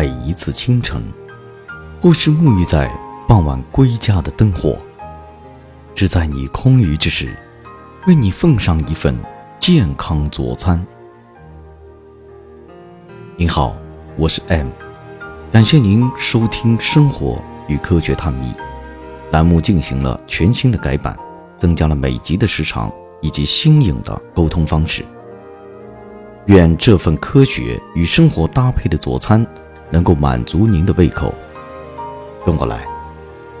每一次清晨，或是沐浴在傍晚归家的灯火，只在你空余之时，为你奉上一份健康佐餐。您好，我是 M，感谢您收听《生活与科学探秘》栏目，进行了全新的改版，增加了每集的时长以及新颖的沟通方式。愿这份科学与生活搭配的佐餐，能够满足您的胃口。跟我来，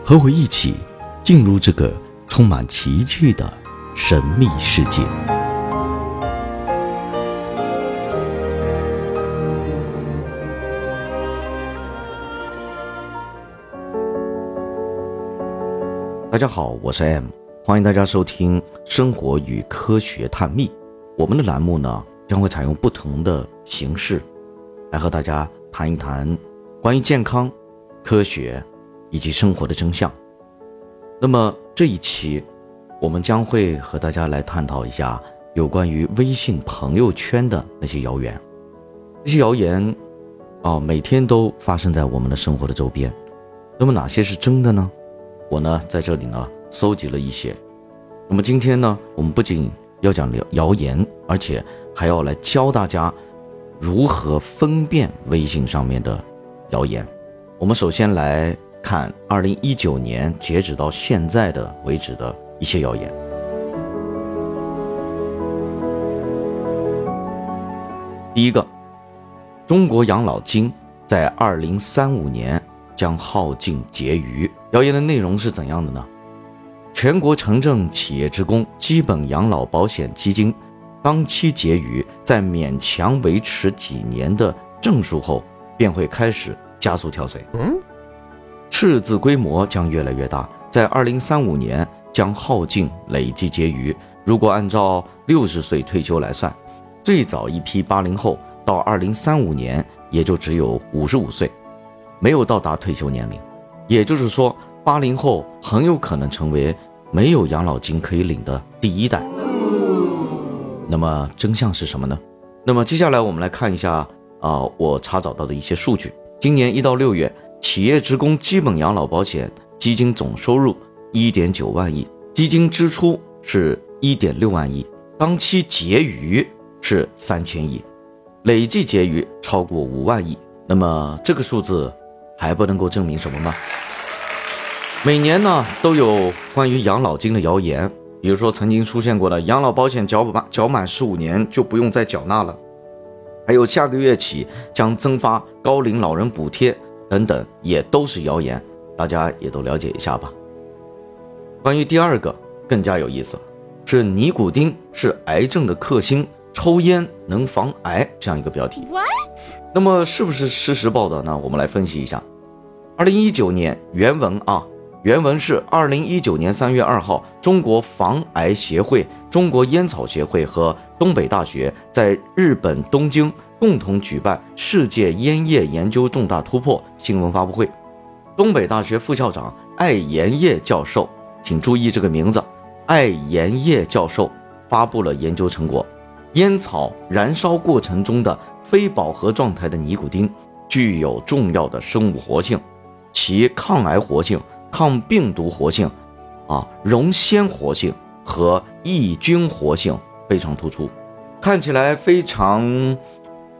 和我一起进入这个充满奇迹的神秘世界。大家好，我是 M，欢迎大家收听《生活与科学探秘》。我们的栏目呢，将会采用不同的形式，来和大家谈一谈关于健康、科学以及生活的真相。那么这一期，我们将会和大家来探讨一下有关于微信朋友圈的那些谣言。这些谣言，哦，每天都发生在我们的生活的周边。那么哪些是真的呢？我呢，在这里呢，搜集了一些。那么今天呢，我们不仅要讲谣谣言，而且还要来教大家如何分辨微信上面的谣言。我们首先来看二零一九年截止到现在的为止的一些谣言。第一个，中国养老金在二零三五年。将耗尽结余。谣言的内容是怎样的呢？全国城镇企业职工基本养老保险基金当期结余在勉强维持几年的正数后，便会开始加速跳水。嗯，赤字规模将越来越大，在二零三五年将耗尽累计结余。如果按照六十岁退休来算，最早一批八零后到二零三五年也就只有五十五岁。没有到达退休年龄，也就是说，八零后很有可能成为没有养老金可以领的第一代。那么真相是什么呢？那么接下来我们来看一下啊，我查找到的一些数据。今年一到六月，企业职工基本养老保险基金总收入一点九万亿，基金支出是一点六万亿，当期结余是三千亿，累计结余超过五万亿。那么这个数字。还不能够证明什么吗？每年呢都有关于养老金的谣言，比如说曾经出现过的养老保险缴满缴满十五年就不用再缴纳了，还有下个月起将增发高龄老人补贴等等，也都是谣言，大家也都了解一下吧。关于第二个更加有意思，是尼古丁是癌症的克星，抽烟能防癌这样一个标题。What？那么是不是事实报道呢？我们来分析一下。二零一九年原文啊，原文是二零一九年三月二号，中国防癌协会、中国烟草协会和东北大学在日本东京共同举办世界烟叶研究重大突破新闻发布会。东北大学副校长艾延业教授，请注意这个名字，艾延业教授发布了研究成果：烟草燃烧过程中的非饱和状态的尼古丁具有重要的生物活性。其抗癌活性、抗病毒活性、啊溶纤活性和抑菌活性非常突出，看起来非常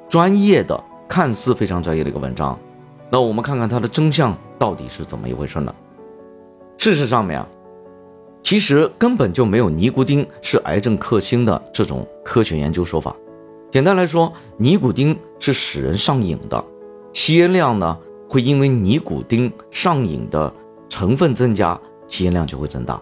专业的，看似非常专业的一个文章。那我们看看它的真相到底是怎么一回事呢？事实上面啊，其实根本就没有尼古丁是癌症克星的这种科学研究说法。简单来说，尼古丁是使人上瘾的，吸烟量呢？会因为尼古丁上瘾的成分增加，吸烟量就会增大。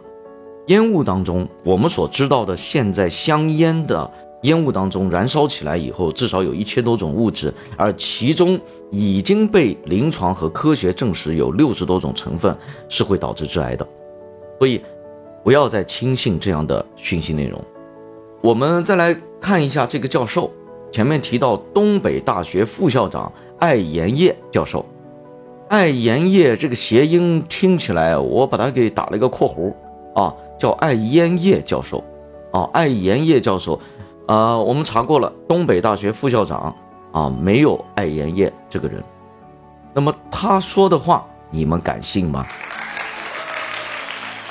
烟雾当中，我们所知道的现在香烟的烟雾当中，燃烧起来以后，至少有一千多种物质，而其中已经被临床和科学证实有六十多种成分是会导致致癌的。所以，不要再轻信这样的讯息内容。我们再来看一下这个教授，前面提到东北大学副校长艾延业教授。艾延业这个谐音听起来，我把它给打了一个括弧啊，叫艾延业教授，啊，艾延业教授，呃，我们查过了，东北大学副校长啊，没有艾延业这个人。那么他说的话，你们敢信吗？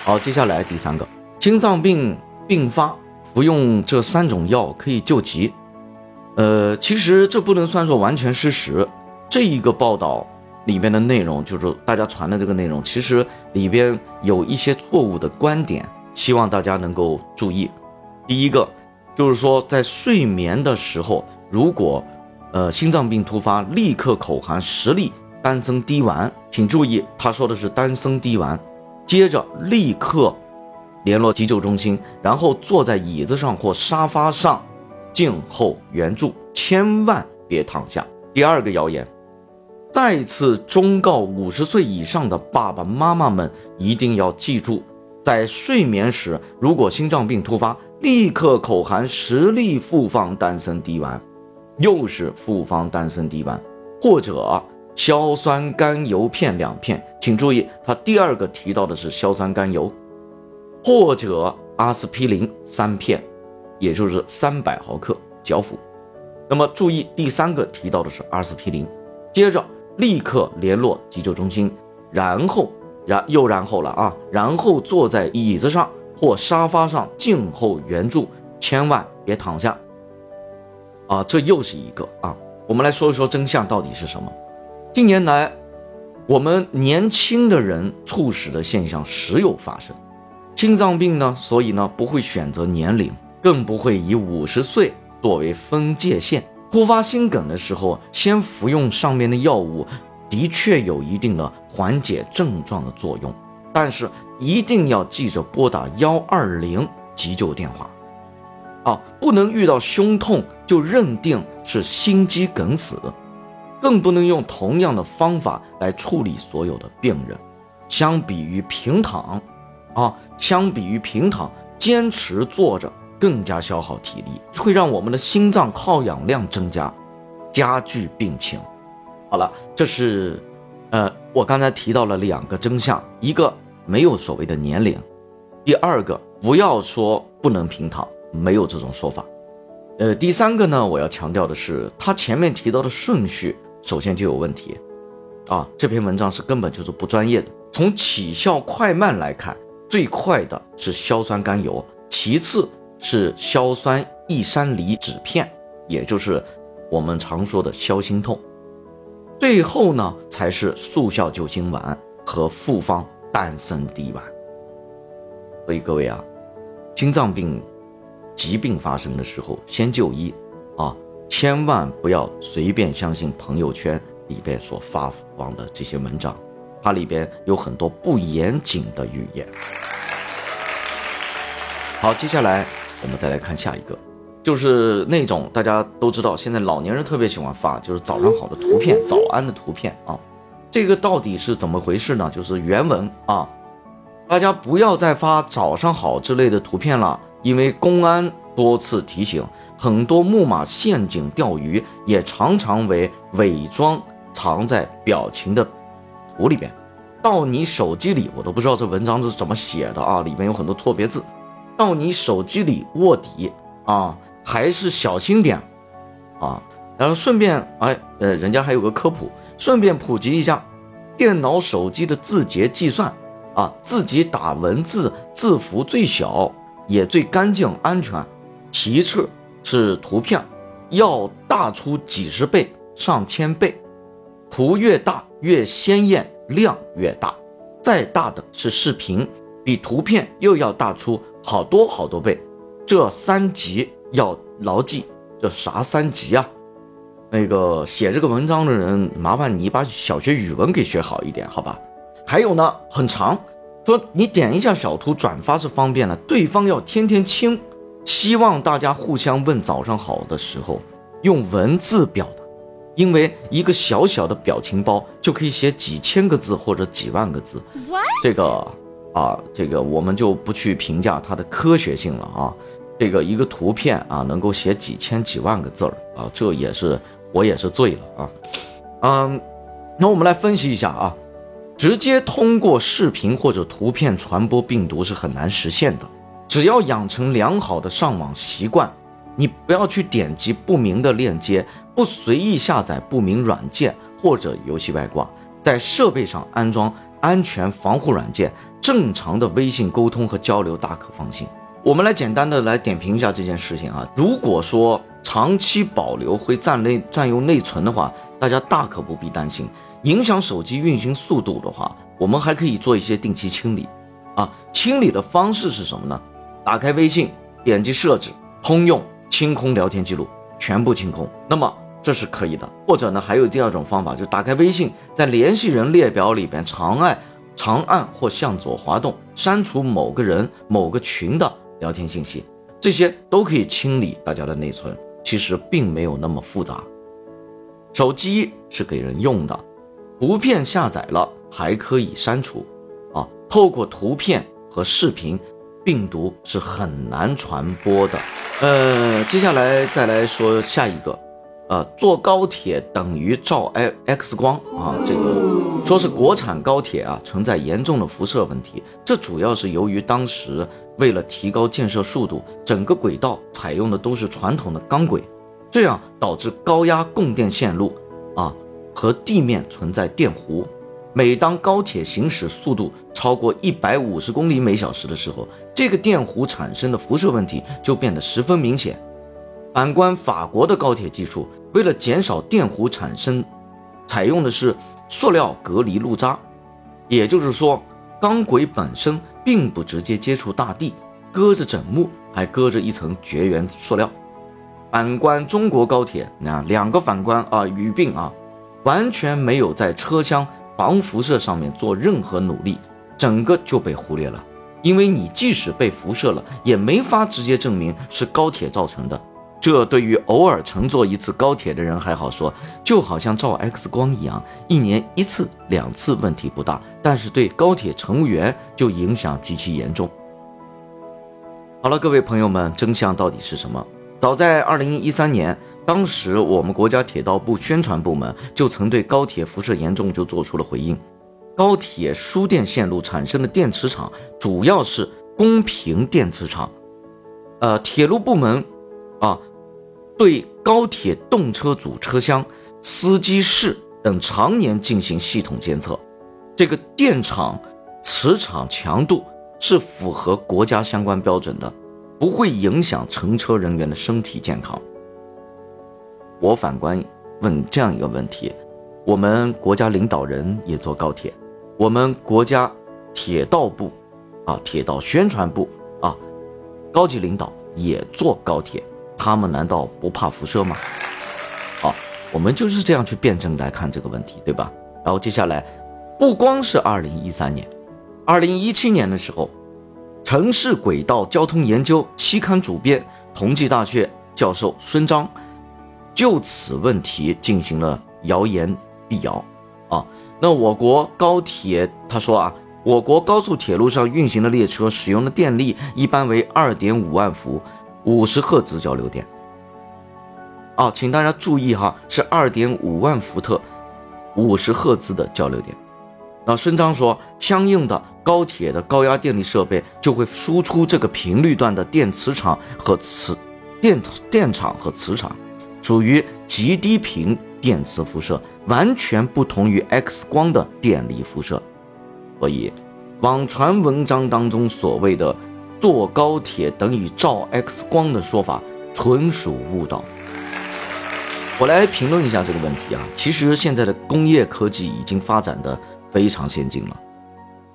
好，接下来第三个，心脏病并发，服用这三种药可以救急。呃，其实这不能算作完全事实。这一个报道里边的内容，就是大家传的这个内容，其实里边有一些错误的观点，希望大家能够注意。第一个就是说，在睡眠的时候，如果呃心脏病突发，立刻口含十粒丹参滴丸，请注意，他说的是丹参滴丸。接着立刻联络急救中心，然后坐在椅子上或沙发上。静候援助，千万别躺下。第二个谣言，再次忠告五十岁以上的爸爸妈妈们一定要记住，在睡眠时，如果心脏病突发，立刻口含十粒复方丹参滴丸，又是复方丹参滴丸，或者硝酸甘油片两片。请注意，他第二个提到的是硝酸甘油，或者阿司匹林三片。也就是三百毫克嚼服，那么注意第三个提到的是阿司匹林，接着立刻联络急救中心，然后然又然后了啊，然后坐在椅子上或沙发上静候援助，千万别躺下啊！这又是一个啊，我们来说一说真相到底是什么？近年来，我们年轻的人猝死的现象时有发生，心脏病呢，所以呢不会选择年龄。更不会以五十岁作为分界线。突发心梗的时候，先服用上面的药物，的确有一定的缓解症状的作用。但是一定要记着拨打幺二零急救电话，啊，不能遇到胸痛就认定是心肌梗死，更不能用同样的方法来处理所有的病人。相比于平躺，啊，相比于平躺，坚持坐着。更加消耗体力，会让我们的心脏耗氧量增加，加剧病情。好了，这是，呃，我刚才提到了两个真相：一个没有所谓的年龄，第二个不要说不能平躺，没有这种说法。呃，第三个呢，我要强调的是，他前面提到的顺序首先就有问题，啊，这篇文章是根本就是不专业的。从起效快慢来看，最快的是硝酸甘油，其次。是硝酸异山梨酯片，也就是我们常说的消心痛。最后呢，才是速效救心丸和复方丹参滴丸。所以各位啊，心脏病疾病发生的时候，先就医啊，千万不要随便相信朋友圈里边所发放的这些文章，它里边有很多不严谨的语言。好，接下来。我们再来看下一个，就是那种大家都知道，现在老年人特别喜欢发，就是早上好的图片，早安的图片啊。这个到底是怎么回事呢？就是原文啊，大家不要再发早上好之类的图片了，因为公安多次提醒，很多木马陷阱钓鱼也常常为伪装藏在表情的图里边。到你手机里，我都不知道这文章是怎么写的啊，里面有很多错别字。到你手机里卧底啊，还是小心点啊。然后顺便，哎，呃，人家还有个科普，顺便普及一下，电脑、手机的字节计算啊，自己打文字字符最小也最干净安全。其次是图片，要大出几十倍、上千倍，图越大越鲜艳，量越大。再大的是视频，比图片又要大出。好多好多倍，这三级要牢记。这啥三级啊？那个写这个文章的人，麻烦你把小学语文给学好一点，好吧？还有呢，很长，说你点一下小图转发是方便了，对方要天天亲。希望大家互相问早上好的时候，用文字表达，因为一个小小的表情包就可以写几千个字或者几万个字。这个。啊，这个我们就不去评价它的科学性了啊。这个一个图片啊，能够写几千几万个字儿啊，这也是我也是醉了啊。嗯，那我们来分析一下啊，直接通过视频或者图片传播病毒是很难实现的。只要养成良好的上网习惯，你不要去点击不明的链接，不随意下载不明软件，或者游戏外挂，在设备上安装安全防护软件，正常的微信沟通和交流大可放心。我们来简单的来点评一下这件事情啊。如果说长期保留会占内占用内存的话，大家大可不必担心。影响手机运行速度的话，我们还可以做一些定期清理。啊，清理的方式是什么呢？打开微信，点击设置，通用清空聊天记录，全部清空。那么这是可以的。或者呢，还有第二种方法，就打开微信，在联系人列表里边长按、长按或向左滑动，删除某个人、某个群的聊天信息，这些都可以清理大家的内存。其实并没有那么复杂。手机是给人用的，图片下载了还可以删除。啊，透过图片和视频，病毒是很难传播的。呃，接下来再来说下一个，呃，坐高铁等于照 X 光啊，这个说是国产高铁啊存在严重的辐射问题，这主要是由于当时为了提高建设速度，整个轨道采用的都是传统的钢轨，这样导致高压供电线路啊和地面存在电弧。每当高铁行驶速度超过一百五十公里每小时的时候，这个电弧产生的辐射问题就变得十分明显。反观法国的高铁技术，为了减少电弧产生，采用的是塑料隔离路渣，也就是说，钢轨本身并不直接接触大地，隔着枕木，还隔着一层绝缘塑料。反观中国高铁，那两个反观啊，语病啊，完全没有在车厢。防辐射上面做任何努力，整个就被忽略了。因为你即使被辐射了，也没法直接证明是高铁造成的。这对于偶尔乘坐一次高铁的人还好说，就好像照 X 光一样，一年一次、两次问题不大，但是对高铁乘务员就影响极其严重。好了，各位朋友们，真相到底是什么？早在二零一三年。当时我们国家铁道部宣传部门就曾对高铁辐射严重就做出了回应。高铁输电线路产生的电磁场主要是公平电磁场。呃，铁路部门啊，对高铁动车组车厢、司机室等常年进行系统监测，这个电场磁场强度是符合国家相关标准的，不会影响乘车人员的身体健康。我反观问这样一个问题：我们国家领导人也坐高铁，我们国家铁道部啊、铁道宣传部啊，高级领导也坐高铁，他们难道不怕辐射吗？好，我们就是这样去辩证来看这个问题，对吧？然后接下来，不光是二零一三年，二零一七年的时候，城市轨道交通研究期刊主编、同济大学教授孙章。就此问题进行了谣言辟谣，啊，那我国高铁他说啊，我国高速铁路上运行的列车使用的电力一般为二点五万伏，五十赫兹交流电。啊，请大家注意哈，是二点五万伏特，五十赫兹的交流电。那孙章说，相应的高铁的高压电力设备就会输出这个频率段的电磁场和磁电电场和磁场。属于极低频电磁辐射，完全不同于 X 光的电离辐射，所以网传文章当中所谓的坐高铁等于照 X 光的说法纯属误导。我来评论一下这个问题啊，其实现在的工业科技已经发展的非常先进了，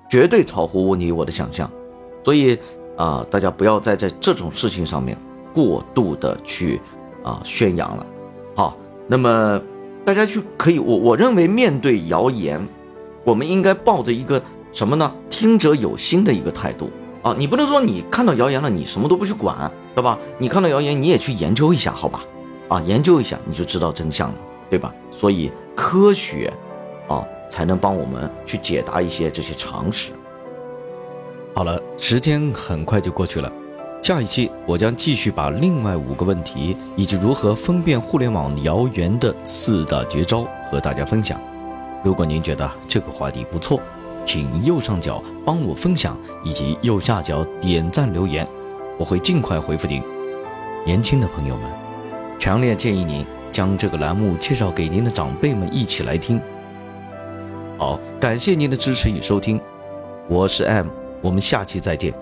绝对超乎你我的想象，所以啊，大家不要再在这种事情上面过度的去。啊，宣扬了，好，那么大家去可以，我我认为面对谣言，我们应该抱着一个什么呢？听者有心的一个态度啊，你不能说你看到谣言了，你什么都不去管，对吧？你看到谣言，你也去研究一下，好吧？啊，研究一下，你就知道真相了，对吧？所以科学，啊，才能帮我们去解答一些这些常识。好了，时间很快就过去了。下一期我将继续把另外五个问题以及如何分辨互联网谣言的四大绝招和大家分享。如果您觉得这个话题不错，请右上角帮我分享，以及右下角点赞留言，我会尽快回复您。年轻的朋友们，强烈建议您将这个栏目介绍给您的长辈们一起来听。好，感谢您的支持与收听，我是 M，我们下期再见。